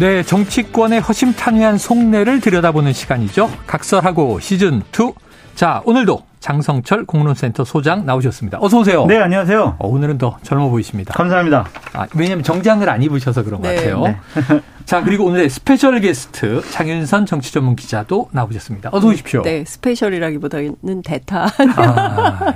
네, 정치권의 허심탄회한 속내를 들여다보는 시간이죠. 각설하고 시즌 2. 자, 오늘도 장성철 공론센터 소장 나오셨습니다. 어서 오세요. 네, 안녕하세요. 어, 오늘은 더 젊어 보이십니다. 감사합니다. 아, 왜냐하면 정장을 안 입으셔서 그런 것 네. 같아요. 네. 자, 그리고 오늘의 special 게스트 장윤선 정치 전문 기자도 나오셨습니다. 어서 오십시오. 네, special이라기보다는 대타. 아,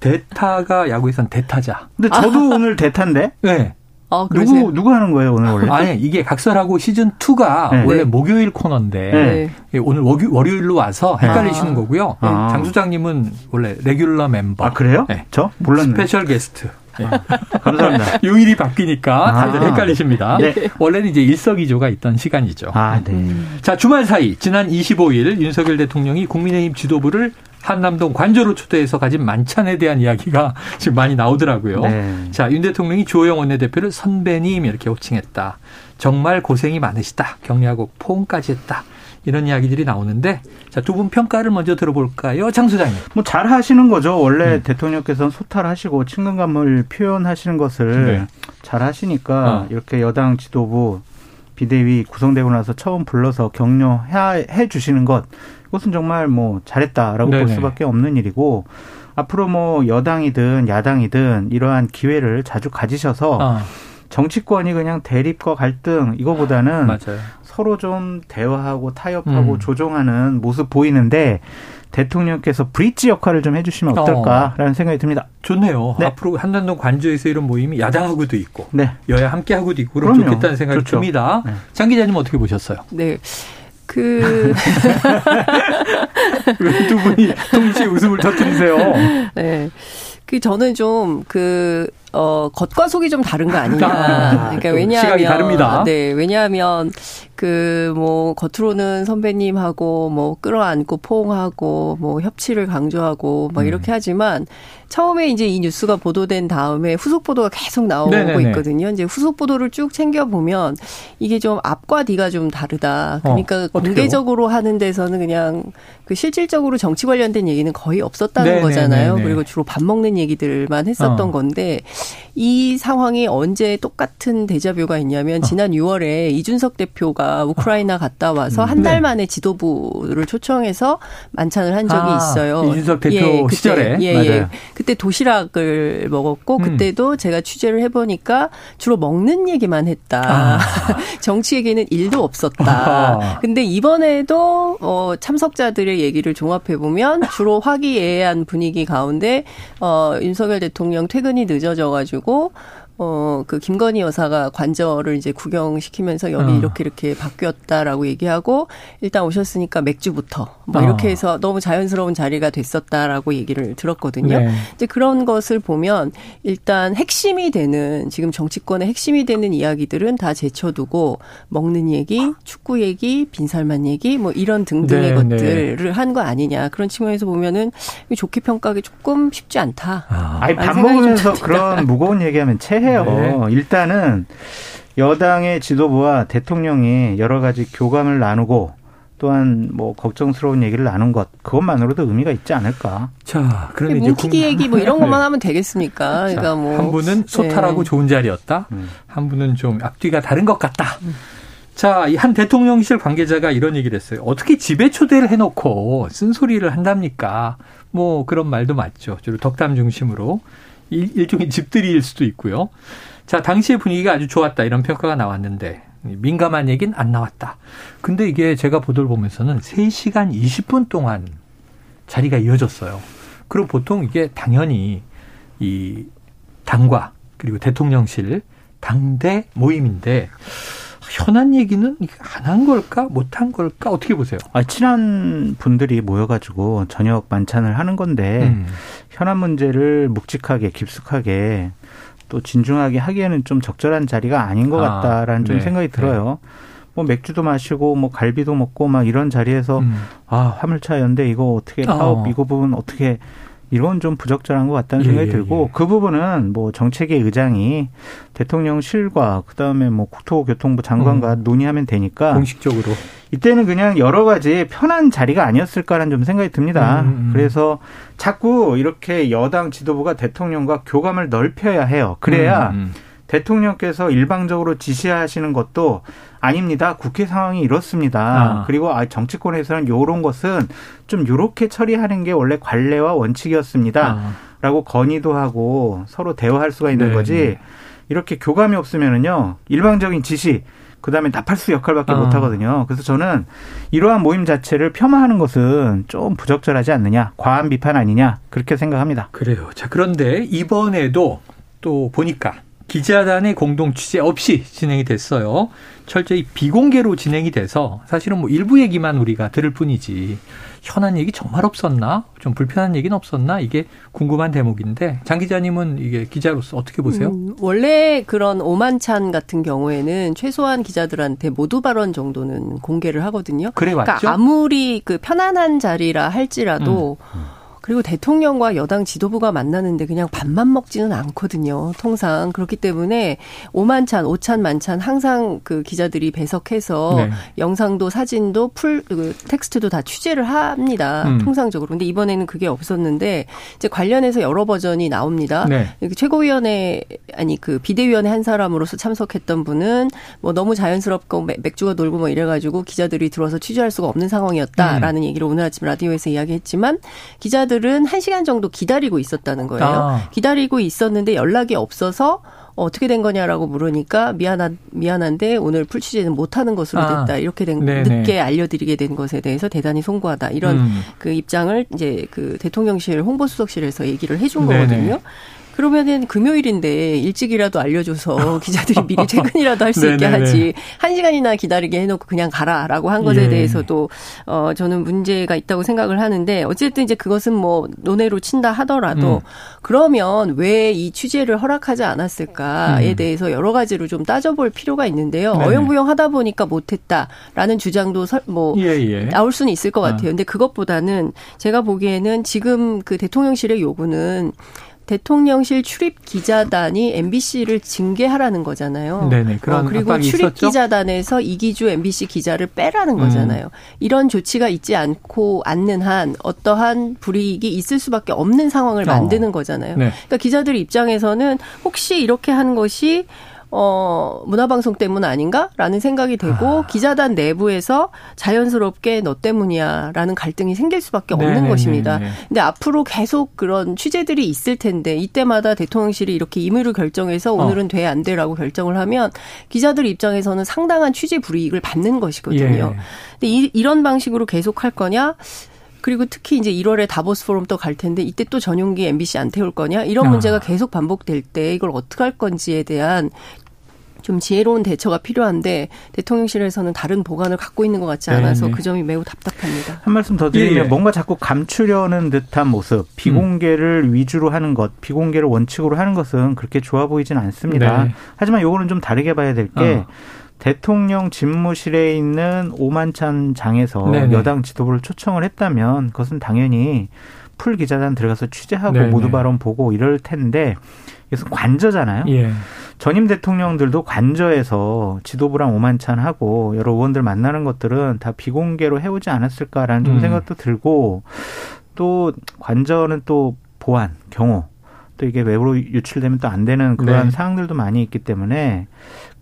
대타가 야구에선 대타자. 근데 저도 오늘 대타인데 네. 어? 누구 누구 하는 거예요 오늘 원래? 아니, 이게 각설하고 시즌 2가 네. 원래 네. 목요일 코너인데 네. 예, 오늘 월요, 월요 일로 와서 헷갈리시는 아. 거고요. 아. 장 소장님은 원래 regular 멤버. 아 그래요? 네. 저 몰랐네. special 게스트. 예. 감사합니다. 요일이 바뀌니까 다들 아. 헷갈리십니다. 네. 원래는 이제 일석이조가 있던 시간이죠. 아 네. 자, 주말 사이 지난 25일 윤석열 대통령이 국민의힘 지도부를 한남동 관저로 초대해서 가진 만찬에 대한 이야기가 지금 많이 나오더라고요. 네. 자, 윤 대통령이 주호영 원내대표를 선배님 이렇게 호칭했다. 정말 고생이 많으시다. 격려하고 포옹까지 했다. 이런 이야기들이 나오는데 자, 두 분 평가를 먼저 들어볼까요? 장 소장님. 뭐 잘 하시는 거죠. 원래 음. 대통령께서는 소탈하시고 친근감을 표현하시는 것을 네. 잘 하시니까 어. 이렇게 여당 지도부 비대위 구성되고 나서 처음 불러서 격려해 주시는 것 이것은 정말 뭐 잘했다라고 볼 네네. 수밖에 없는 일이고 앞으로 뭐 여당이든 야당이든 이러한 기회를 자주 가지셔서 아, 정치권이 그냥 대립과 갈등 이거보다는 맞아요. 서로 좀 대화하고 타협하고 음. 조정하는 모습 보이는데 대통령께서 브릿지 역할을 좀 해주시면 어떨까라는 생각이 듭니다. 좋네요. 네. 앞으로 한남동 관저에서 이런 모임이 야당하고도 있고 네. 여야 함께하고도 있고 그럼 그럼요. 좋겠다는 생각이 좋죠. 듭니다. 네. 장 기자님 어떻게 보셨어요? 네. 그, 왜 두 분이 동시에 웃음을 터뜨리세요? 네. 그 저는 좀 그, 어, 겉과 속이 좀 다른 거 아니냐. 아, 그러니까 또 왜냐하면. 네. 왜냐하면 그, 뭐, 겉으로는 선배님하고 뭐 끌어안고 포옹하고 뭐 협치를 강조하고 막 음. 이렇게 하지만 처음에 이제 이 뉴스가 보도된 다음에 후속 보도가 계속 나오고 네네네. 있거든요. 이제 후속 보도를 쭉 챙겨 보면 이게 좀 앞과 뒤가 좀 다르다. 그러니까 어? 공개적으로 하는 데서는 그냥 그 실질적으로 정치 관련된 얘기는 거의 없었다는 네네네네. 거잖아요. 그리고 주로 밥 먹는 얘기들만 했었던 어. 건데 이 상황이 언제 똑같은 데자뷰가 있냐면 지난 6월에 이준석 대표가 우크라이나 갔다 와서 한달 네. 만에 지도부를 초청해서 만찬을 한 적이 아, 있어요. 이준석 대표 그때, 시절에? 예, 맞아요. 예. 그때 도시락을 먹었고 음. 그때도 제가 취재를 해보니까 주로 먹는 얘기만 했다. 아. 정치 얘기는 일도 없었다. 아하. 근데 이번에도 어 참석자들의 얘기를 종합해 보면 주로 화기애애한 분위기 가운데 어 윤석열 대통령 퇴근이 늦어져 가지고 어, 그, 김건희 여사가 관저를 이제 구경시키면서 여기 어. 이렇게 이렇게 바뀌었다라고 얘기하고, 일단 오셨으니까 맥주부터, 뭐 어. 이렇게 해서 너무 자연스러운 자리가 됐었다라고 얘기를 들었거든요. 네. 이제 그런 것을 보면 일단 핵심이 되는 지금 정치권의 핵심이 되는 이야기들은 다 제쳐두고 먹는 얘기, 축구 얘기, 빈살만 얘기 뭐 이런 등등의 네, 것들을 한거 아니냐 그런 측면에서 보면은 좋게 평가하기 조금 쉽지 않다. 아, 아니 밥 먹으면서 좀 그런 무거운 얘기하면 체해 요. 네. 일단은 여당의 지도부와 대통령이 여러 가지 교감을 나누고 또한 뭐 걱정스러운 얘기를 나눈 것 그것만으로도 의미가 있지 않을까. 자, 그런데 이제 뭉티기 국- 얘기 뭐 이런 것만 네. 하면 되겠습니까? 자, 그러니까 뭐 한 분은 소탈하고 네. 좋은 자리였다. 음. 한 분은 좀 앞뒤가 다른 것 같다. 자, 이 한 대통령실 관계자가 이런 얘기를 했어요. 어떻게 집에 초대를 해놓고 쓴소리를 한답니까? 뭐 그런 말도 맞죠. 주로 덕담 중심으로 일, 일종의 집들이일 수도 있고요. 자, 당시의 분위기가 아주 좋았다 이런 평가가 나왔는데 민감한 얘기는 안 나왔다. 근데 이게 제가 보도를 보면서는 3시간 20분 동안 자리가 이어졌어요. 그리고 보통 이게 당연히 이 당과 그리고 대통령실 당대 모임인데 현안 얘기는 안 한 걸까 못 한 걸까 어떻게 보세요? 아, 친한 분들이 모여가지고 저녁 만찬을 하는 건데 음. 현안 문제를 묵직하게 깊숙하게 또 진중하게 하기에는 좀 적절한 자리가 아닌 것 아, 같다라는 좀 네, 생각이 들어요. 뭐 맥주도 마시고 뭐 갈비도 먹고 막 이런 자리에서 음. 아 화물차 연대 이거 어떻게 사업 어. 이거 부분 어떻게 이건 좀 부적절한 것 같다는 예, 생각이 예, 들고 예. 그 부분은 뭐 정책의 의장이 대통령실과 그다음에 뭐 국토교통부 장관과 음. 논의하면 되니까 공식적으로 이때는 그냥 여러 가지 편한 자리가 아니었을까라는 좀 생각이 듭니다. 음, 음. 그래서 자꾸 이렇게 여당 지도부가 대통령과 교감을 넓혀야 해요. 그래야 음, 음. 대통령께서 일방적으로 지시하시는 것도 아닙니다. 국회 상황이 이렇습니다. 아. 그리고 아, 정치권에서는 요런 것은 좀 요렇게 처리하는 게 원래 관례와 원칙이었습니다. 아. 라고 건의도 하고 서로 대화할 수가 있는 네. 거지. 이렇게 교감이 없으면은요. 일방적인 지시 그다음에 나팔수 역할밖에 아. 못 하거든요. 그래서 저는 이러한 모임 자체를 폄하하는 것은 좀 부적절하지 않느냐, 과한 비판 아니냐 그렇게 생각합니다. 그래요. 자 그런데 이번에도 또 보니까 기자단의 공동 취재 없이 진행이 됐어요. 철저히 비공개로 진행이 돼서 사실은 뭐 일부 얘기만 우리가 들을 뿐이지 현안 얘기 정말 없었나? 좀 불편한 얘기는 없었나? 이게 궁금한 대목인데 장 기자님은 이게 기자로서 어떻게 보세요? 음, 원래 그런 오만찬 같은 경우에는 최소한 기자들한테 모두 발언 정도는 공개를 하거든요. 그래 맞죠? 그러니까 아무리 그 편안한 자리라 할지라도 음. 음. 그리고 대통령과 여당 지도부가 만나는데 그냥 밥만 먹지는 않거든요. 통상 그렇기 때문에 오만찬, 오찬, 만찬 항상 그 기자들이 배석해서 네. 영상도 사진도 풀 그 텍스트도 다 취재를 합니다. 음. 통상적으로. 근데 이번에는 그게 없었는데 이제 관련해서 여러 버전이 나옵니다. 네. 최고위원회 아니 그 비대위원회 한 사람으로서 참석했던 분은 뭐 너무 자연스럽고 맥주가 돌고 뭐 이래가지고 기자들이 들어서 취재할 수가 없는 상황이었다라는 음. 얘기를 오늘 아침 라디오에서 이야기했지만 기자들 기자들은 1시간 정도 기다리고 있었다는 거예요. 아. 기다리고 있었는데 연락이 없어서 어떻게 된 거냐라고 물으니까 미안한 미안한데 오늘 풀 취재는 못 하는 것으로 아. 됐다. 아. 이렇게 된 네네. 늦게 알려드리게 된 것에 대해서 대단히 송구하다. 이런 음. 그 입장을 이제 그 대통령실 홍보수석실에서 얘기를 해준 네네. 거거든요. 그러면은 금요일인데 일찍이라도 알려줘서 기자들이 미리 퇴근이라도 할 수 있게 하지 한 시간이나 기다리게 해놓고 그냥 가라라고 한 것에 예. 대해서도 어 저는 문제가 있다고 생각을 하는데 어쨌든 이제 그것은 뭐 논외로 친다 하더라도 음. 그러면 왜 이 취재를 허락하지 않았을까에 음. 대해서 여러 가지로 좀 따져볼 필요가 있는데요. 네. 어영부영 하다 보니까 못했다라는 주장도 뭐 예, 예. 나올 수는 있을 것 같아요. 아. 근데 그것보다는 제가 보기에는 지금 그 대통령실의 요구는 대통령실 출입 기자단이 MBC를 징계하라는 거잖아요. 네네. 그런 어, 그리고 출입 있었죠? 기자단에서 이기주 MBC 기자를 빼라는 음. 거잖아요. 음. 이런 조치가 있지 않고 않는 한 어떠한 불이익이 있을 수밖에 없는 상황을 어. 만드는 거잖아요. 네. 그러니까 기자들 입장에서는 혹시 이렇게 하는 것이 어, 문화방송 때문 아닌가라는 생각이 되고 아. 기자단 내부에서 자연스럽게 너 때문이야라는 갈등이 생길 수밖에 없는 네네네네. 것입니다. 근데 앞으로 계속 그런 취재들이 있을 텐데 이때마다 대통령실이 이렇게 임의로 결정해서 어. 오늘은 어. 돼안 돼라고 결정을 하면 기자들 입장에서는 상당한 취재 불이익을 받는 것이거든요. 예. 근데 이, 이런 방식으로 계속 할 거냐? 그리고 특히 이제 1월에 다보스 포럼 또 갈 텐데 이때 또 전용기 MBC 안 태울 거냐 이런 아. 문제가 계속 반복될 때 이걸 어떻게 할 건지에 대한 좀 지혜로운 대처가 필요한데 대통령실에서는 다른 보관을 갖고 있는 것 같지 않아서 네네. 그 점이 매우 답답합니다. 한 말씀 더 드리면 예, 예. 뭔가 자꾸 감추려는 듯한 모습, 비공개를 음. 위주로 하는 것, 비공개를 원칙으로 하는 것은 그렇게 좋아 보이진 않습니다. 네. 하지만 요거는 좀 다르게 봐야 될게 어. 대통령 집무실에 있는 오만찬 장에서 네네. 여당 지도부를 초청을 했다면 그것은 당연히 풀 기자단 들어가서 취재하고 네네. 모두 발언 보고 이럴 텐데 이것은 관저잖아요. 예. 전임 대통령들도 관저에서 지도부랑 오만찬하고 여러 의원들 만나는 것들은 다 비공개로 해오지 않았을까라는 좀 음. 생각도 들고 또 관저는 또 보안, 경호 또 이게 외부로 유출되면 또 안 되는 그러한 네. 사항들도 많이 있기 때문에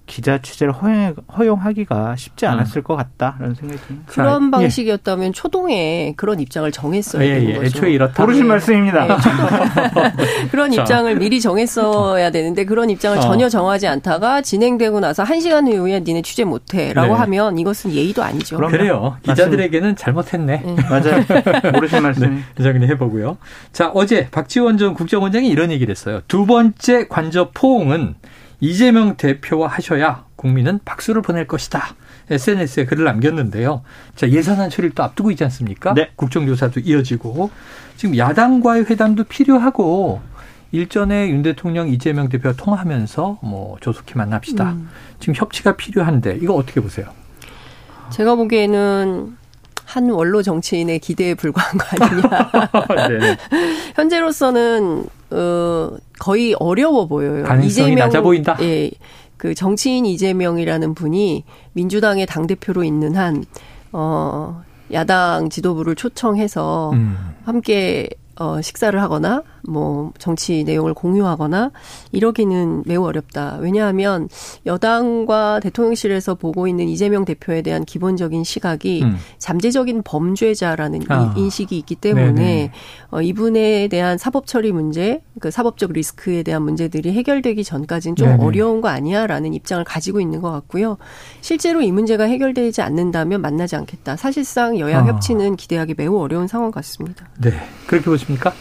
기자 취재를 허용, 허용 하기가 쉽지 않았을 음. 것 같다라는 생각이 듭니다. 그런 자, 예. 방식이었다면 예. 초동에 그런 입장을 정했어야 예, 되는 예. 거죠. 애초에 이렇다. 모르신 예. 말씀입니다. 네, 그런 입장을 미리 정했어야 되는데 그런 입장을 어. 전혀 정하지 않다가 진행되고 나서 한 시간 후에 니네 취재 못해라고 네. 하면 이것은 예의도 아니죠. 그럼 그래요. 기자들에게는 잘못했네. 네. 맞아요. 모르신 말씀. 네, 정리해보고요. 자 어제 박지원 전 국정원장이 이런 얘기를 했어요. 두 번째 관저 포옹은 이재명 대표와 하셔야 국민은 박수를 보낼 것이다. SNS에 글을 남겼는데요. 자, 예산안 처리를 또 앞두고 있지 않습니까? 네. 국정조사도 이어지고 지금 야당과의 회담도 필요하고 일전에 윤 대통령 이재명 대표와 통화하면서 뭐 조속히 만납시다. 음. 지금 협치가 필요한데 이거 어떻게 보세요? 제가 보기에는 한 원로 정치인의 기대에 불과한 거 아니냐. 네. 현재로서는 어 거의 어려워 보여요. 가능성이 이재명, 낮아 보인다. 예. 그 정치인 이재명이라는 분이 민주당의 당 대표로 있는 한 어, 야당 지도부를 초청해서 음. 함께 어, 식사를 하거나 뭐 정치 내용을 공유하거나 이러기는 매우 어렵다. 왜냐하면 여당과 대통령실에서 보고 있는 이재명 대표에 대한 기본적인 시각이 음. 잠재적인 범죄자라는 아. 인식이 있기 때문에 어, 이분에 대한 사법 처리 문제, 그 사법적 리스크에 대한 문제들이 해결되기 전까지는 좀 네네. 어려운 거 아니야라는 입장을 가지고 있는 것 같고요. 실제로 이 문제가 해결되지 않는다면 만나지 않겠다. 사실상 여야 아. 협치는 기대하기 매우 어려운 상황 같습니다. 네, 그렇게 보십니까?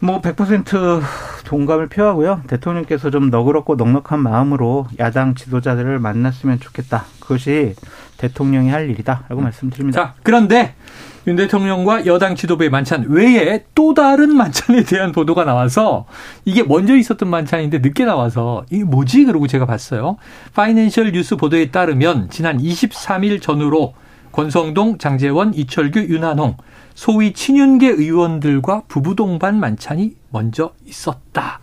뭐 100% 동감을 표하고요. 대통령께서 좀 너그럽고 넉넉한 마음으로 야당 지도자들을 만났으면 좋겠다. 그것이 대통령이 할 일이다라고 말씀드립니다. 자, 그런데 윤 대통령과 여당 지도부의 만찬 외에 또 다른 만찬에 대한 보도가 나와서 이게 먼저 있었던 만찬인데 늦게 나와서 이게 뭐지? 그러고 제가 봤어요. 파이낸셜 뉴스 보도에 따르면 지난 23일 전후로 권성동, 장재원, 이철규, 윤한홍 소위 친윤계 의원들과 부부 동반 만찬이 먼저 있었다.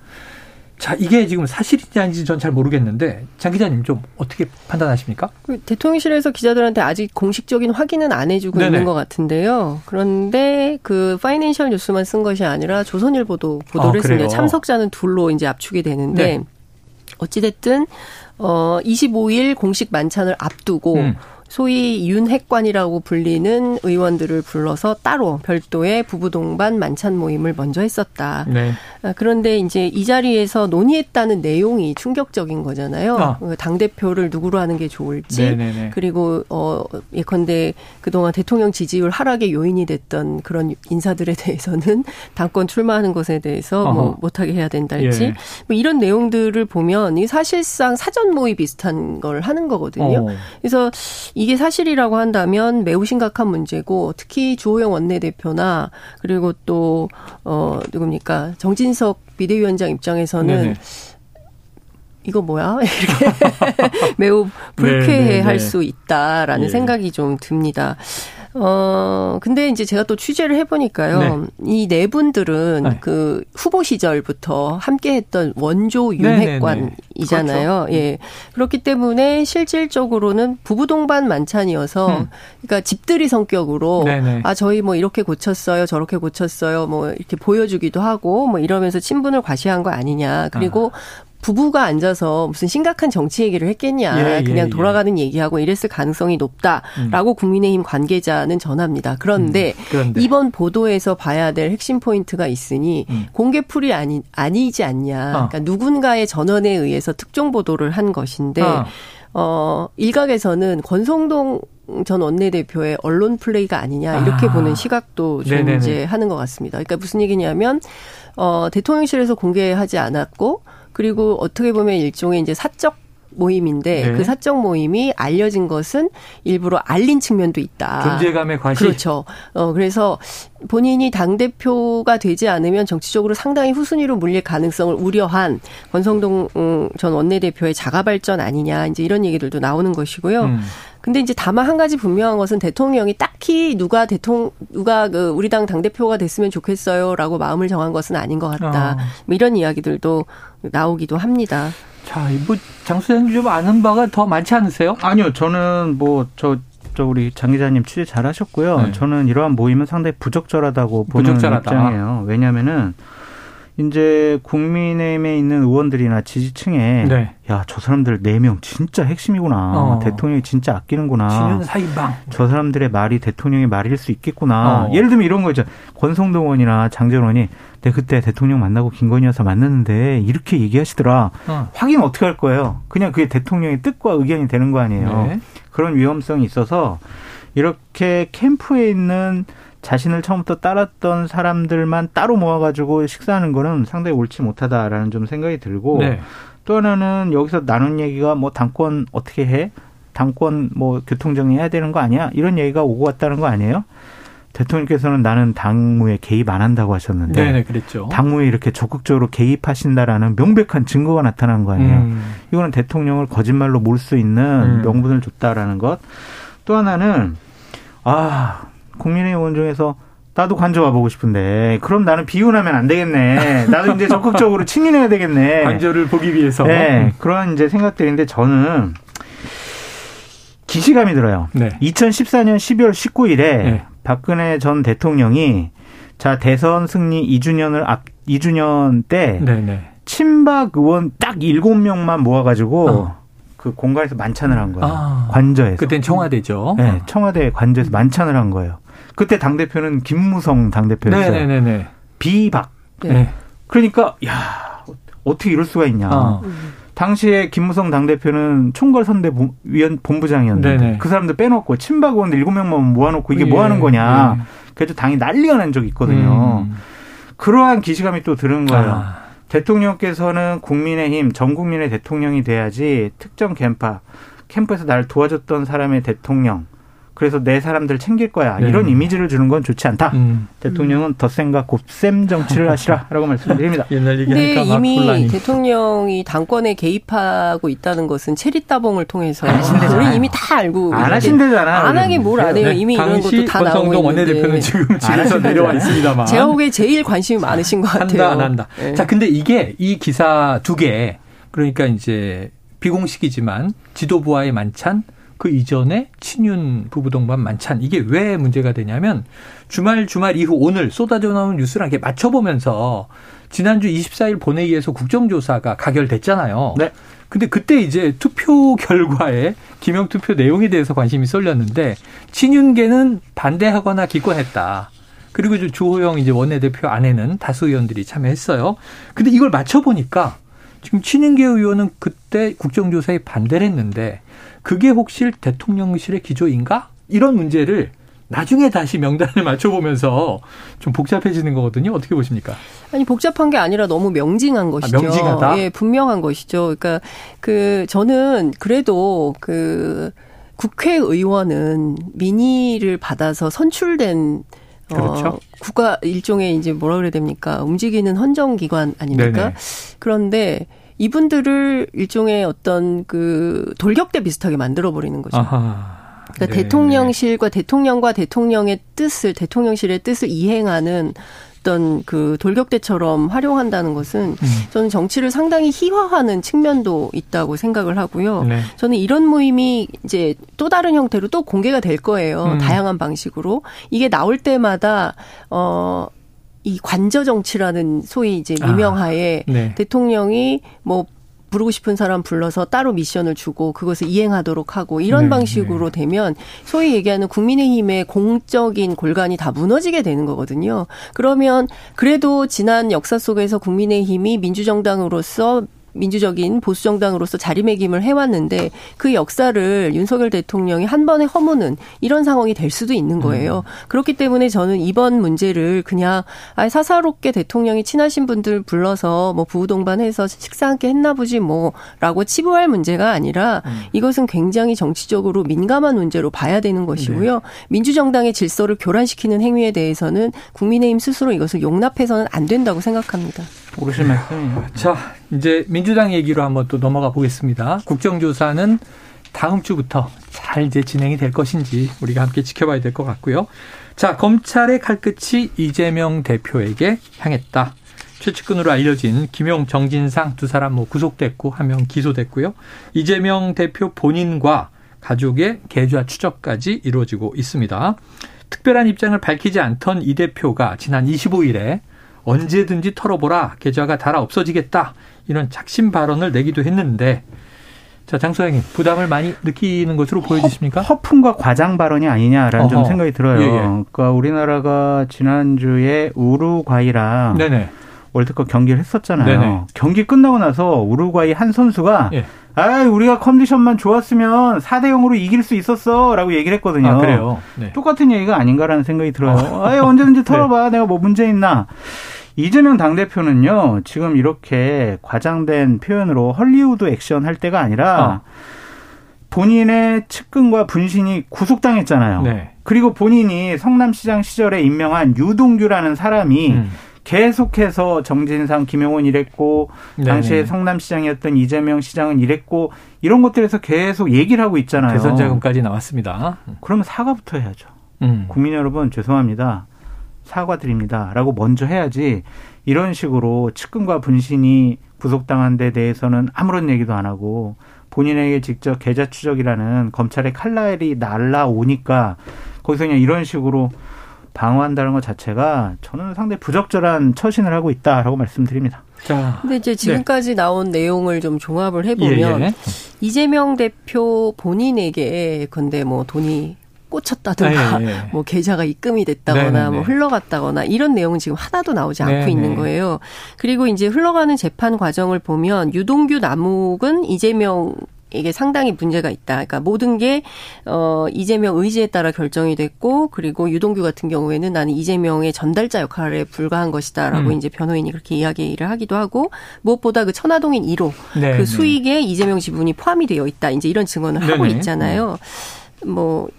자, 이게 지금 사실인지 아닌지 전 잘 모르겠는데 장 기자님 좀 어떻게 판단하십니까? 그 대통령실에서 기자들한테 아직 공식적인 확인은 안 해주고 네네. 있는 것 같은데요. 그런데 그 파이낸셜 뉴스만 쓴 것이 아니라 조선일보도 보도를 아, 했습니다. 참석자는 둘로 이제 압축이 되는데 네. 어찌됐든 어 25일 공식 만찬을 앞두고 음. 소위 윤핵관이라고 불리는 의원들을 불러서 따로 별도의 부부 동반 만찬 모임을 먼저 했었다. 네. 아, 그런데 이제 이 자리에서 논의했다는 내용이 충격적인 거잖아요. 아. 그당 대표를 누구로 하는 게 좋을지 네네네. 그리고 어 예컨대 그동안 대통령 지지율 하락의 요인이 됐던 그런 인사들에 대해서는 당권 출마하는 것에 대해서 뭐 어허. 뭐 못하게 해야 된다할지 예. 뭐 이런 내용들을 보면 이 사실상 사전 모의 비슷한 걸 하는 거거든요. 어. 그래서 이게 사실이라고 한다면 매우 심각한 문제고 특히 주호영 원내대표나 그리고 또 어 누굽니까 정진석 비대위원장 입장에서는 네네. 이거 뭐야? 이렇게 매우 불쾌해할 수 있다라는 예. 생각이 좀 듭니다. 어, 근데 이제 제가 또 취재를 해보니까요. 네. 이네 분들은 네. 그 후보 시절부터 함께 했던 원조 윤핵관이잖아요. 그렇죠. 예. 그렇기 때문에 실질적으로는 부부 동반 만찬이어서 음. 그러니까 집들이 성격으로 네네. 아, 저희 뭐 이렇게 고쳤어요. 저렇게 고쳤어요. 뭐 이렇게 보여주기도 하고 뭐 이러면서 친분을 과시한 거 아니냐. 그리고 아. 부부가 앉아서 무슨 심각한 정치 얘기를 했겠냐. 예, 예, 그냥 예. 돌아가는 예. 얘기하고 이랬을 가능성이 높다라고 음. 국민의힘 관계자는 전합니다. 그런데, 음, 그런데, 이번 보도에서 봐야 될 핵심 포인트가 있으니 음. 공개풀이 아니, 아니지 않냐. 어. 그러니까 누군가의 전원에 의해서 특종 보도를 한 것인데 어. 어, 일각에서는 권성동 전 원내대표의 언론 플레이가 아니냐 이렇게 아. 보는 시각도 존재하는 것 같습니다. 그러니까 무슨 얘기냐면 어, 대통령실에서 공개하지 않았고 그리고 어떻게 보면 일종의 이제 사적 모임인데 네. 그 사적 모임이 알려진 것은 일부러 알린 측면도 있다. 존재감의 과시. 그렇죠. 어 그래서 본인이 당 대표가 되지 않으면 정치적으로 상당히 후순위로 물릴 가능성을 우려한 권성동 음, 전 원내대표의 자가 발전 아니냐 이제 이런 얘기들도 나오는 것이고요. 음. 근데 이제 다만 한 가지 분명한 것은 대통령이 딱히 누가 대통령 누가 그 우리 당 당 대표가 됐으면 좋겠어요라고 마음을 정한 것은 아닌 것 같다. 어. 뭐 이런 이야기들도 나오기도 합니다. 자, 뭐 장수장님 좀 아는 바가 더 많지 않으세요? 아니요, 저는 뭐저 저 우리 장 기자님 취재 잘하셨고요. 네. 저는 이러한 모임은 상당히 부적절하다고 보는 부적절하다. 입장이에요. 왜냐하면은 이제 국민의힘에 있는 의원들이나 지지층에 네. 야저 사람들 네 명 진짜 핵심이구나 어. 대통령이 진짜 아끼는구나 지는 사이방 저 사람들의 말이 대통령의 말일 수 있겠구나 어. 예를 들면 이런 거죠 권성동 의원이나 장재원이 내 그때 대통령 만나고 김건희 여사 만났는데 이렇게 얘기하시더라 어. 확인 어떻게 할 거예요 그냥 그게 대통령의 뜻과 의견이 되는 거 아니에요 네. 그런 위험성이 있어서 이렇게 캠프에 있는 자신을 처음부터 따랐던 사람들만 따로 모아가지고 식사하는 거는 상당히 옳지 못하다라는 좀 생각이 들고 네. 또 하나는 여기서 나눈 얘기가 뭐 당권 어떻게 해? 당권 뭐 교통정리 해야 되는 거 아니야? 이런 얘기가 오고 갔다는 거 아니에요? 대통령께서는 나는 당무에 개입 안 한다고 하셨는데 네네, 그랬죠. 당무에 이렇게 적극적으로 개입하신다라는 명백한 증거가 나타난 거 아니에요. 음. 이거는 대통령을 거짓말로 몰 수 있는 음. 명분을 줬다라는 것. 또 하나는 아 국민의힘 의원 중에서 나도 관저 와보고 싶은데 그럼 나는 비운하면 안 되겠네. 나도 이제 적극적으로 친인해야 되겠네. 관저를 보기 위해서. 네, 그런 이제 생각들인데 저는 기시감이 들어요. 네. 2014년 12월 19일에 네. 박근혜 전 대통령이 자 대선 승리 2주년을 앞 2주년 때 네네. 네. 친박 의원 딱 7명만 모아가지고 어. 그 공간에서 만찬을 한 거예요. 아. 관저에서. 그땐 청와대죠. 네, 청와대 관저에서 만찬을 한 거예요. 그때 당 대표는 김무성 당 대표였어요. 네네네. 비박. 네. 그러니까 야 어떻게 이럴 수가 있냐. 어. 당시에 김무성 당대표는 총괄선대위원 본부장이었는데 네네. 그 사람들 빼놓고 친박 의원들 일곱 명만 모아놓고 이게 뭐 예. 뭐 하는 거냐. 예. 그래도 당이 난리가 난 적이 있거든요. 음. 그러한 기시감이 또 드는 거예요. 아. 대통령께서는 국민의힘 전 국민의 대통령이 돼야지 특정 캠파 캠프에서 나를 도와줬던 사람의 대통령 그래서 내 사람들 챙길 거야. 네. 이런 이미지를 주는 건 좋지 않다. 음. 대통령은 덧셈과 곱셈 정치를 하시라라고 말씀드립니다. 옛날 얘기하니까 근데 이미 혼란이. 대통령이 당권에 개입하고 있다는 것은 체리 따봉을 통해서 우리 이미 다 알고 안 하신대잖아. 안 하긴 뭘안 해요. 네. 이미 이런 것도 다 나오고 있는데. 원내대표는 지금 집에서 내려와 있습니다만. 제가 보기에 제일 관심이 많으신 것 같아요. 한다 안 한다. 네. 자, 근데 이게 이 기사 두 개 그러니까 이제 비공식이지만 지도부와의 만찬 그 이전에 친윤 부부 동반 만찬 이게 왜 문제가 되냐면 주말 주말 이후 오늘 쏟아져 나오는 뉴스랑 이렇게 맞춰보면서 지난주 24일 본회의에서 국정조사가 가결됐잖아요. 네. 근데 그때 이제 투표 결과에 기명 투표 내용에 대해서 관심이 쏠렸는데 친윤계는 반대하거나 기권했다. 그리고 주호영 이제 원내대표 안에는 다수 의원들이 참여했어요. 근데 이걸 맞춰보니까 지금 친윤계 의원은 그때 국정조사에 반대를 했는데 그게 혹시 대통령실의 기조인가? 이런 문제를 나중에 다시 명단을 맞춰보면서 좀 복잡해지는 거거든요. 어떻게 보십니까? 아니 복잡한 게 아니라 너무 명징한 것이죠. 아, 명징하다. 예, 분명한 것이죠. 그러니까 그 저는 그래도 그 국회의원은 민의를 받아서 선출된 어, 그렇죠. 어, 국가 일종의 이제 뭐라 그래야 됩니까? 움직이는 헌정기관 아닙니까? 네네. 그런데 이분들을 일종의 어떤 그 돌격대 비슷하게 만들어 버리는 거죠. 아하. 그러니까 네. 대통령실과 대통령과 대통령의 뜻을 대통령실의 뜻을 이행하는 어떤 그 돌격대처럼 활용한다는 것은 음. 저는 정치를 상당히 희화하는 측면도 있다고 생각을 하고요. 네. 저는 이런 모임이 이제 또 다른 형태로 또 공개가 될 거예요. 음. 다양한 방식으로 이게 나올 때마다 어 이 관저 정치라는 소위 이제 아, 미명하에 아, 네. 대통령이 뭐 부르고 싶은 사람 불러서 따로 미션을 주고 그것을 이행하도록 하고 이런 네, 방식으로 네. 되면 소위 얘기하는 국민의힘의 공적인 골간이 다 무너지게 되는 거거든요. 그러면 그래도 지난 역사 속에서 국민의힘이 민주정당으로서 민주적인 보수 정당으로서 자리매김을 해왔는데 그 역사를 윤석열 대통령이 한 번에 허무는 이런 상황이 될 수도 있는 거예요. 음. 그렇기 때문에 저는 이번 문제를 그냥 아 사사롭게 대통령이 친하신 분들 불러서 뭐 부부 동반해서 식사 함께 했나 보지 뭐라고 치부할 문제가 아니라 음. 이것은 굉장히 정치적으로 민감한 문제로 봐야 되는 것이고요. 네. 민주정당의 질서를 교란시키는 행위에 대해서는 국민의힘 스스로 이것을 용납해서는 안 된다고 생각합니다. 모르실 말씀이에요. 자, 이제 민주당 얘기로 한번 또 넘어가 보겠습니다. 국정조사는 다음 주부터 잘 이제 진행이 될 것인지 우리가 함께 지켜봐야 될 것 같고요. 자, 검찰의 칼끝이 이재명 대표에게 향했다. 최측근으로 알려진 김용, 정진상 두 사람 뭐 구속됐고 한 명 기소됐고요. 이재명 대표 본인과 가족의 계좌 추적까지 이루어지고 있습니다. 특별한 입장을 밝히지 않던 이 대표가 지난 25일에 언제든지 털어보라 계좌가 달아 없어지겠다 이런 작심 발언을 내기도 했는데 자 장소장님 부담을 많이 느끼는 것으로 보여지십니까? 허풍과 과장 발언이 아니냐라는 어허. 좀 생각이 들어요. 예, 예. 그러니까 우리나라가 지난주에 우루과이랑 네네. 월드컵 경기를 했었잖아요. 네네. 경기 끝나고 나서 우루과이 한 선수가 예. 아, 우리가 컨디션만 좋았으면 4대 0으로 이길 수 있었어라고 얘기를 했거든요. 아, 그래요. 네. 똑같은 얘기가 아닌가라는 생각이 들어요. 어. 아, 언제든지 털어봐. 네. 내가 뭐 문제 있나. 이재명 당대표는요, 지금 이렇게 과장된 표현으로 헐리우드 액션 할 때가 아니라 어. 본인의 측근과 분신이 구속당했잖아요. 네. 그리고 본인이 성남시장 시절에 임명한 유동규라는 사람이 음. 계속해서 정진상, 김용원 이랬고 당시에 성남시장이었던 이재명 시장은 이랬고 이런 것들에서 계속 얘기를 하고 있잖아요. 대선 자금까지 나왔습니다. 그러면 사과부터 해야죠. 음. 국민 여러분 죄송합니다. 사과드립니다 라고 먼저 해야지 이런 식으로 측근과 분신이 구속당한 데 대해서는 아무런 얘기도 안 하고 본인에게 직접 계좌 추적이라는 검찰의 칼날이 날라오니까 거기서 그냥 이런 식으로 방어한다는 것 자체가 저는 상당히 부적절한 처신을 하고 있다라고 말씀드립니다. 자, 근데 이제 지금까지 네. 나온 내용을 좀 종합을 해보면 예, 예. 이재명 대표 본인에게 근데 뭐 돈이 꽂혔다든가 예, 예. 뭐 계좌가 입금이 됐다거나 네네네. 뭐 흘러갔다거나 이런 내용은 지금 하나도 나오지 않고 네네. 있는 거예요. 그리고 이제 흘러가는 재판 과정을 보면 유동규 남욱은 이재명 이게 상당히 문제가 있다. 그러니까 모든 게, 어, 이재명 의지에 따라 결정이 됐고, 그리고 유동규 같은 경우에는 나는 이재명의 전달자 역할에 불과한 것이다 라고 음. 이제 변호인이 그렇게 이야기를 하기도 하고, 무엇보다 그 천화동인 1호, 네, 그 네. 수익에 이재명 지분이 포함이 되어 있다. 이제 이런 증언을 네네. 하고 있잖아요. 뭐,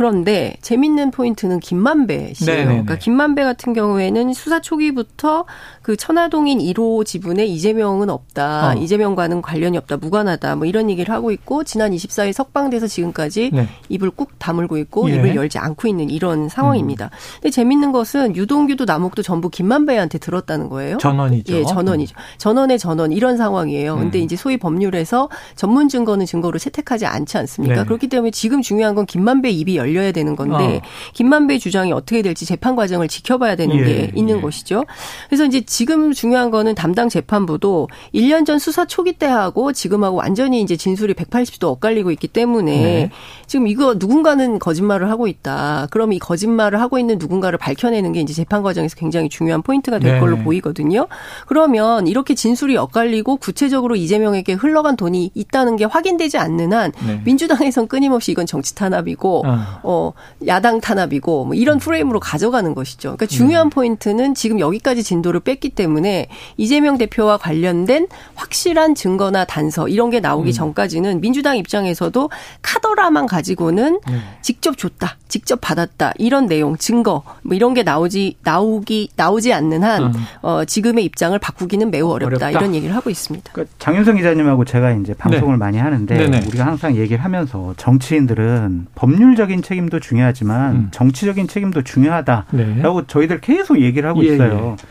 그런데 재밌는 포인트는 김만배 씨예요. 그러니까 김만배 같은 경우에는 수사 초기부터 그 천화동인 1호 지분에 이재명은 없다. 어. 이재명과는 관련이 없다. 무관하다. 뭐 이런 얘기를 하고 있고 지난 24일 석방돼서 지금까지 네. 입을 꾹 다물고 있고 예. 입을 열지 않고 있는 이런 상황입니다. 음. 근데 재밌는 것은 유동규도 남욱도 전부 김만배한테 들었다는 거예요. 전원이죠. 예, 전원이죠. 전원의 전원 이런 상황이에요. 근데 음. 이제 소위 법률에서 전문 증거는 증거로 채택하지 않지 않습니까? 네. 그렇기 때문에 지금 중요한 건 김만배 입이 열 열려야 되는 건데 어. 김만배 주장이 어떻게 될지 재판 과정을 지켜봐야 되는 예, 게 있는 예. 것이죠. 그래서 이제 지금 중요한 거는 담당 재판부도 1년 전 수사 초기 때 하고 지금하고 완전히 이제 진술이 180도 엇갈리고 있기 때문에 네. 지금 이거 누군가는 거짓말을 하고 있다. 그럼 이 거짓말을 하고 있는 누군가를 밝혀내는 게 이제 재판 과정에서 굉장히 중요한 포인트가 될 네. 걸로 보이거든요. 그러면 이렇게 진술이 엇갈리고 구체적으로 이재명에게 흘러간 돈이 있다는 게 확인되지 않는 한 네. 민주당에선 끊임없이 이건 정치 탄압이고 어. 어, 야당 탄압이고 뭐 이런 프레임으로 가져가는 것이죠. 그러니까 중요한 음. 포인트는 지금 여기까지 진도를 뺐기 때문에 이재명 대표와 관련된 확실한 증거나 단서 이런 게 나오기 음. 전까지는 민주당 입장에서도 카더라만 가지고는 음. 직접 줬다, 직접 받았다 이런 내용, 증거 뭐 이런 게 나오지 나오기 나오지 않는 한 음. 어, 지금의 입장을 바꾸기는 매우 어렵다, 어렵다. 이런 얘기를 하고 있습니다. 그러니까 장윤성 기자님하고 제가 이제 방송을 네. 많이 하는데 네네. 우리가 항상 얘기를 하면서 정치인들은 법률적인 책임도 중요하지만 음. 정치적인 책임도 중요하다라고 네. 저희들 계속 얘기를 하고 예, 있어요. 예.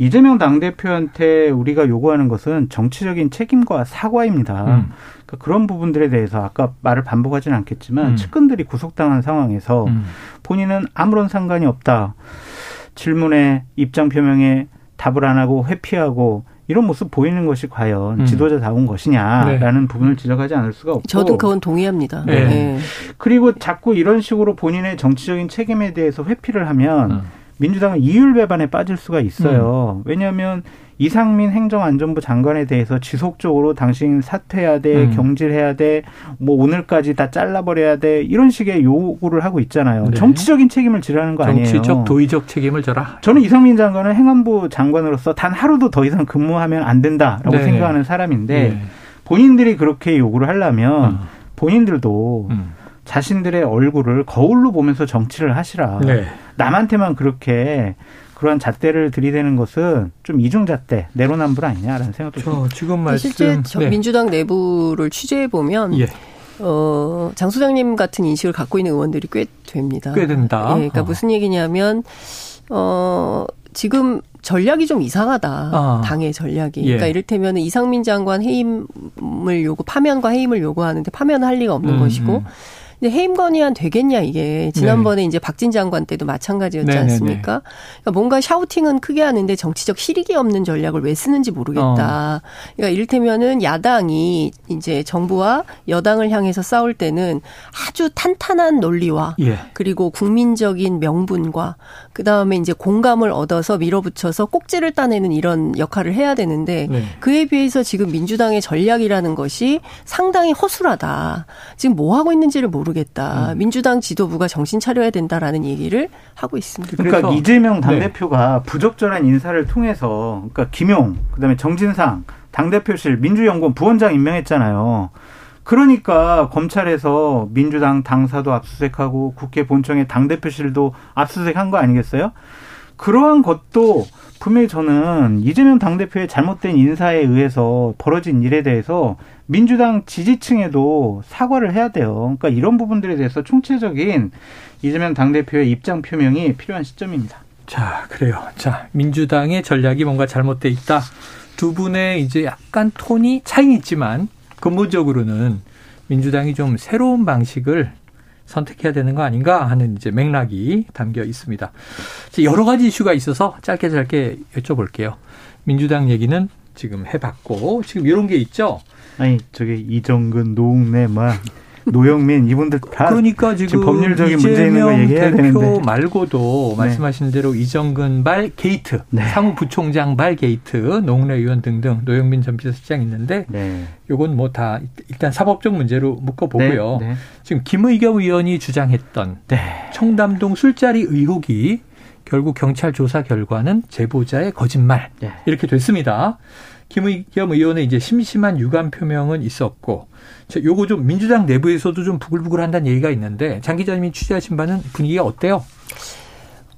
이재명 당대표한테 우리가 요구하는 것은 정치적인 책임과 사과입니다. 음. 그러니까 그런 부분들에 대해서 아까 말을 반복하지는 않겠지만 음. 측근들이 구속당한 상황에서 음. 본인은 아무런 상관이 없다. 질문에 입장 표명에 답을 안 하고 회피하고 이런 모습 보이는 것이 과연 음. 지도자다운 것이냐라는 네. 부분을 지적하지 않을 수가 없고 저도 그건 동의합니다. 네. 네. 그리고 자꾸 이런 식으로 본인의 정치적인 책임에 대해서 회피를 하면 음. 민주당은 이율배반에 빠질 수가 있어요. 음. 왜냐하면 이상민 행정안전부 장관에 대해서 지속적으로 당신 사퇴해야 돼, 음. 경질해야 돼, 뭐 오늘까지 다 잘라버려야 돼 이런 식의 요구를 하고 있잖아요. 네. 정치적인 책임을 지라는 거 아니에요. 정치적 도의적 책임을 져라. 저는 이상민 장관은 행안부 장관으로서 단 하루도 더 이상 근무하면 안 된다라고 네. 생각하는 사람인데 네. 본인들이 그렇게 요구를 하려면 음. 본인들도 음. 자신들의 얼굴을 거울로 보면서 정치를 하시라. 네. 남한테만 그렇게 그러한 잣대를 들이대는 것은 좀 이중 잣대, 내로남불 아니냐라는 생각도 듭니다. 지금 말씀 실제 네. 민주당 내부를 취재해 보면 예. 어, 장 소장님 같은 인식을 갖고 있는 의원들이 꽤 됩니다. 꽤 된다. 예, 그러니까 어. 무슨 얘기냐면 어, 지금 전략이 좀 이상하다. 아. 당의 전략이. 예. 그러니까 이를테면 이상민 장관 해임을 요구, 파면과 해임을 요구하는데 파면할 리가 없는 음, 것이고 음. 근데 해임 건의안 되겠냐 이게 지난번에 네. 이제 박진 장관 때도 마찬가지였지 네네네. 않습니까? 그러니까 뭔가 샤우팅은 크게 하는데 정치적 실익이 없는 전략을 왜 쓰는지 모르겠다. 어. 그러니까 이를테면은 야당이 이제 정부와 여당을 향해서 싸울 때는 아주 탄탄한 논리와 예. 그리고 국민적인 명분과 그 다음에 이제 공감을 얻어서 밀어붙여서 꼭지를 따내는 이런 역할을 해야 되는데 네. 그에 비해서 지금 민주당의 전략이라는 것이 상당히 허술하다. 지금 뭐 하고 있는지를 모르 겠다. 음. 민주당 지도부가 정신 차려야 된다라는 얘기를 하고 있습니다. 그러니까 이재명 당대표가 네. 부적절한 인사를 통해서 그러니까 김용 그다음에 정진상 당대표실 민주연구원 부원장 임명했잖아요. 그러니까 검찰에서 민주당 당사도 압수수색하고 국회 본청의 당대표실도 압수수색한 거 아니겠어요? 그러한 것도 분명히 저는 이재명 당대표의 잘못된 인사에 의해서 벌어진 일에 대해서 민주당 지지층에도 사과를 해야 돼요. 그러니까 이런 부분들에 대해서 총체적인 이재명 당대표의 입장 표명이 필요한 시점입니다. 자, 그래요. 자, 민주당의 전략이 뭔가 잘못돼 있다. 두 분의 이제 약간 톤이 차이 있지만 근본적으로는 민주당이 좀 새로운 방식을 선택해야 되는 거 아닌가 하는 이제 맥락이 담겨 있습니다. 여러 가지 이슈가 있어서 짧게 짧게 여쭤볼게요. 민주당 얘기는 지금 해봤고 지금 이런 게 있죠. 아니 저기 이정근 노웅래 막 노영민 이분들 다 그러니까 지금, 지금 법률적인 문제 있는 거 얘기해야 대표 되는데 말고도 네. 말씀하신 대로 이정근 발 게이트, 네. 사무부총장 발 게이트, 노웅래 의원 등등 노영민 전 비서실장 있는데 네. 요건 뭐 다 일단 사법적 문제로 묶어보고요. 네. 네. 지금 김의겸 의원이 주장했던 네. 청담동 술자리 의혹이 결국 경찰 조사 결과는 제보자의 거짓말 네. 이렇게 됐습니다. 김의겸 의원의 이제 심심한 유감 표명은 있었고, 자, 요거 좀 민주당 내부에서도 좀 부글부글 한다는 얘기가 있는데, 장 기자님이 취재하신 바는 분위기가 어때요?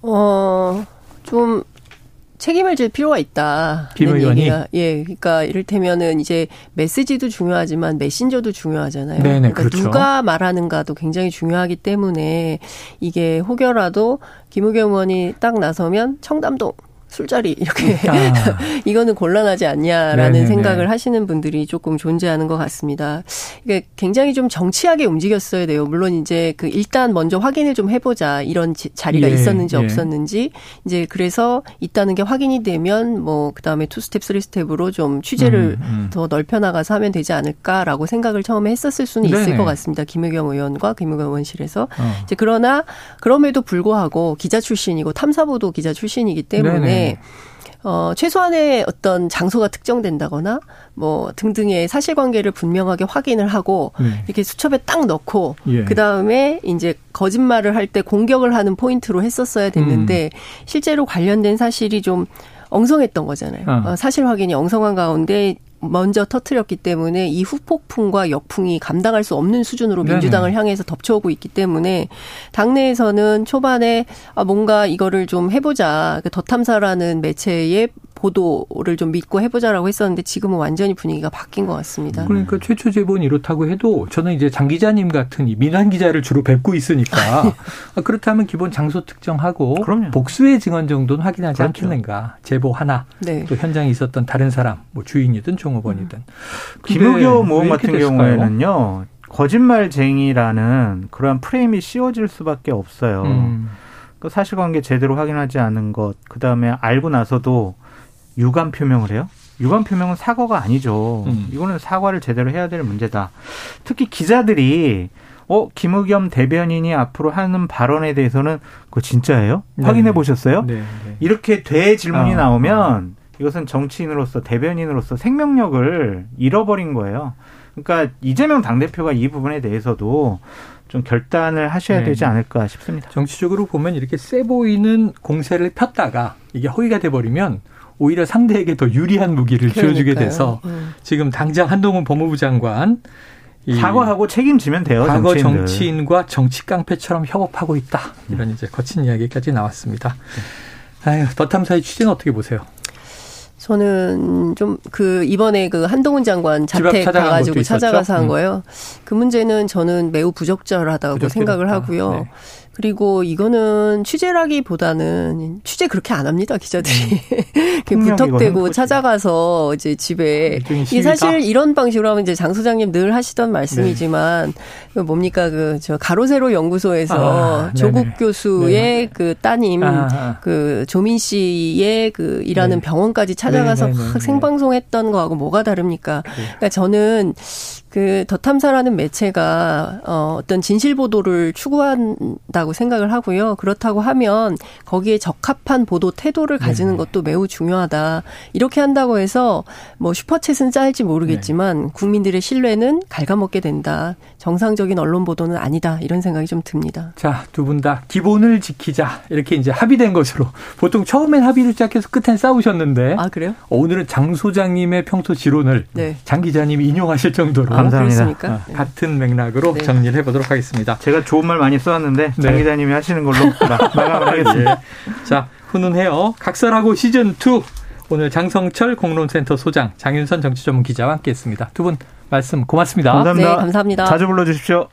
어, 좀 책임을 질 필요가 있다. 김 하는 의원이? 얘기가. 예, 그러니까 이를테면은 이제 메시지도 중요하지만 메신저도 중요하잖아요. 네네, 그러니까 그렇죠. 누가 말하는가도 굉장히 중요하기 때문에 이게 혹여라도 김의겸 의원이 딱 나서면 청담동 술자리 이렇게 아, 이거는 곤란하지 않냐라는 네네네. 생각을 하시는 분들이 조금 존재하는 것 같습니다. 이게 굉장히 좀 정치하게 움직였어야 돼요. 물론 이제 그 일단 먼저 확인을 좀 해보자 이런 지- 자리가 예, 있었는지 예. 없었는지 이제 그래서 있다는 게 확인이 되면 뭐 그 다음에 two step three step으로 좀 취재를 음, 음. 더 넓혀 나가서 하면 되지 않을까라고 생각을 처음에 했었을 수는 있을 네네. 것 같습니다. 김의겸 의원과 김의겸 의원실에서 어. 이제 그러나 그럼에도 불구하고 기자 출신이고 탐사보도 기자 출신이기 때문에 네네. 어, 최소한의 어떤 장소가 특정된다거나 뭐 등등의 사실관계를 분명하게 확인을 하고 네. 이렇게 수첩에 딱 넣고 예. 그 다음에 이제 거짓말을 할 때 공격을 하는 포인트로 했었어야 됐는데 음. 실제로 관련된 사실이 좀 엉성했던 거잖아요. 어. 어, 사실 확인이 엉성한 가운데 먼저 터트렸기 때문에 이 후폭풍과 역풍이 감당할 수 없는 수준으로 네네. 민주당을 향해서 덮쳐오고 있기 때문에 당내에서는 초반에 아 뭔가 이거를 좀 해보자 그 더 탐사라는 매체의 보도를 좀 믿고 해보자라고 했었는데 지금은 완전히 분위기가 바뀐 것 같습니다. 그러니까 최초 제보는 이렇다고 해도 저는 이제 장 기자님 같은 이 민환 기자를 주로 뵙고 있으니까 아, 그렇다면 기본 장소 특정하고 그럼요. 복수의 증언 정도는 확인하지 그렇죠. 않겠는가. 제보 하나 네. 또 현장에 있었던 다른 사람 뭐 주인이든 종업원이든. 근데 의원 왜 같은 됐을까요? 경우에는요 거짓말쟁이라는 그러한 프레임이 씌워질 수밖에 없어요. 음. 그 사실관계 제대로 확인하지 않은 것, 그 다음에 알고 나서도 유감 표명을 해요. 유감 표명은 사과가 아니죠. 음. 이거는 사과를 제대로 해야 될 문제다. 특히 기자들이 어 김의겸 대변인이 앞으로 하는 발언에 대해서는 그거 진짜예요? 네. 확인해 보셨어요? 네, 네. 이렇게 돼 질문이 아, 나오면 이것은 정치인으로서 대변인으로서 생명력을 잃어버린 거예요. 그러니까 이재명 당대표가 이 부분에 대해서도 좀 결단을 하셔야 네. 되지 않을까 싶습니다. 정치적으로 보면 이렇게 세 보이는 공세를 폈다가 이게 허위가 돼버리면 오히려 상대에게 더 유리한 무기를 쥐어주게 그러니까요. 돼서 음. 지금 당장 한동훈 법무부 장관 이 사과하고 책임지면 돼요. 과거 정치인들. 정치인과 정치 깡패처럼 협업하고 있다 이런 이제 거친 이야기까지 나왔습니다. 아유, 더 탐사의 취재는 어떻게 보세요? 저는 좀 그 이번에 그 한동훈 장관 자택 가가지고? 찾아가서 한 음. 거예요. 그 문제는 저는 매우 부적절하다고 부적절했다. 생각을 하고요. 네. 그리고 이거는 취재라기보다는 취재 그렇게 안 합니다 기자들이 폭력이고 부탁되고. 찾아가서 이제 집에 이? 사실 이런 방식으로 하면 이제 장 소장님 늘 하시던 말씀이지만 그 뭡니까 그 저 가로세로 연구소에서 아, 조국 네네. 교수의 네네. 그 따님 아, 아. 그 조민 씨의 그 일하는 네. 병원까지 찾아가서 네, 네, 네, 막 네. 생방송했던 거하고 뭐가 다릅니까? 그러니까 저는 그 더 탐사라는 매체가 어 어떤 진실 보도를 추구한다고 생각을 하고요. 그렇다고 하면 거기에 적합한 보도 태도를 가지는 네. 것도 매우 중요하다. 이렇게 한다고 해서 뭐 슈퍼챗은 짜일지 모르겠지만 네. 국민들의 신뢰는 갉아먹게 된다. 정상적인 언론 보도는 아니다. 이런 생각이 좀 듭니다. 자, 두 분 다 기본을 지키자. 이렇게 이제 합의된 것으로. 보통 처음엔 합의를 시작해서 끝엔 싸우셨는데. 아 그래요? 오늘은 장 소장님의 평소 지론을 네. 장 기자님이 인용하실 정도로. 감사합니다. 그랬습니까? 어, 네. 같은 맥락으로 네. 정리를 해보도록 하겠습니다. 제가 좋은 말 많이 써왔는데 장 네. 기자님이 하시는 걸로 마- 마감을 하겠습니다. 예. 자, 훈훈해요. 각설하고 시즌 2. 오늘 장성철 공론센터 소장, 장윤선 정치전문 기자와 함께했습니다. 두 분 말씀 고맙습니다. 감사합니다. 네, 감사합니다. 자주 불러주십시오.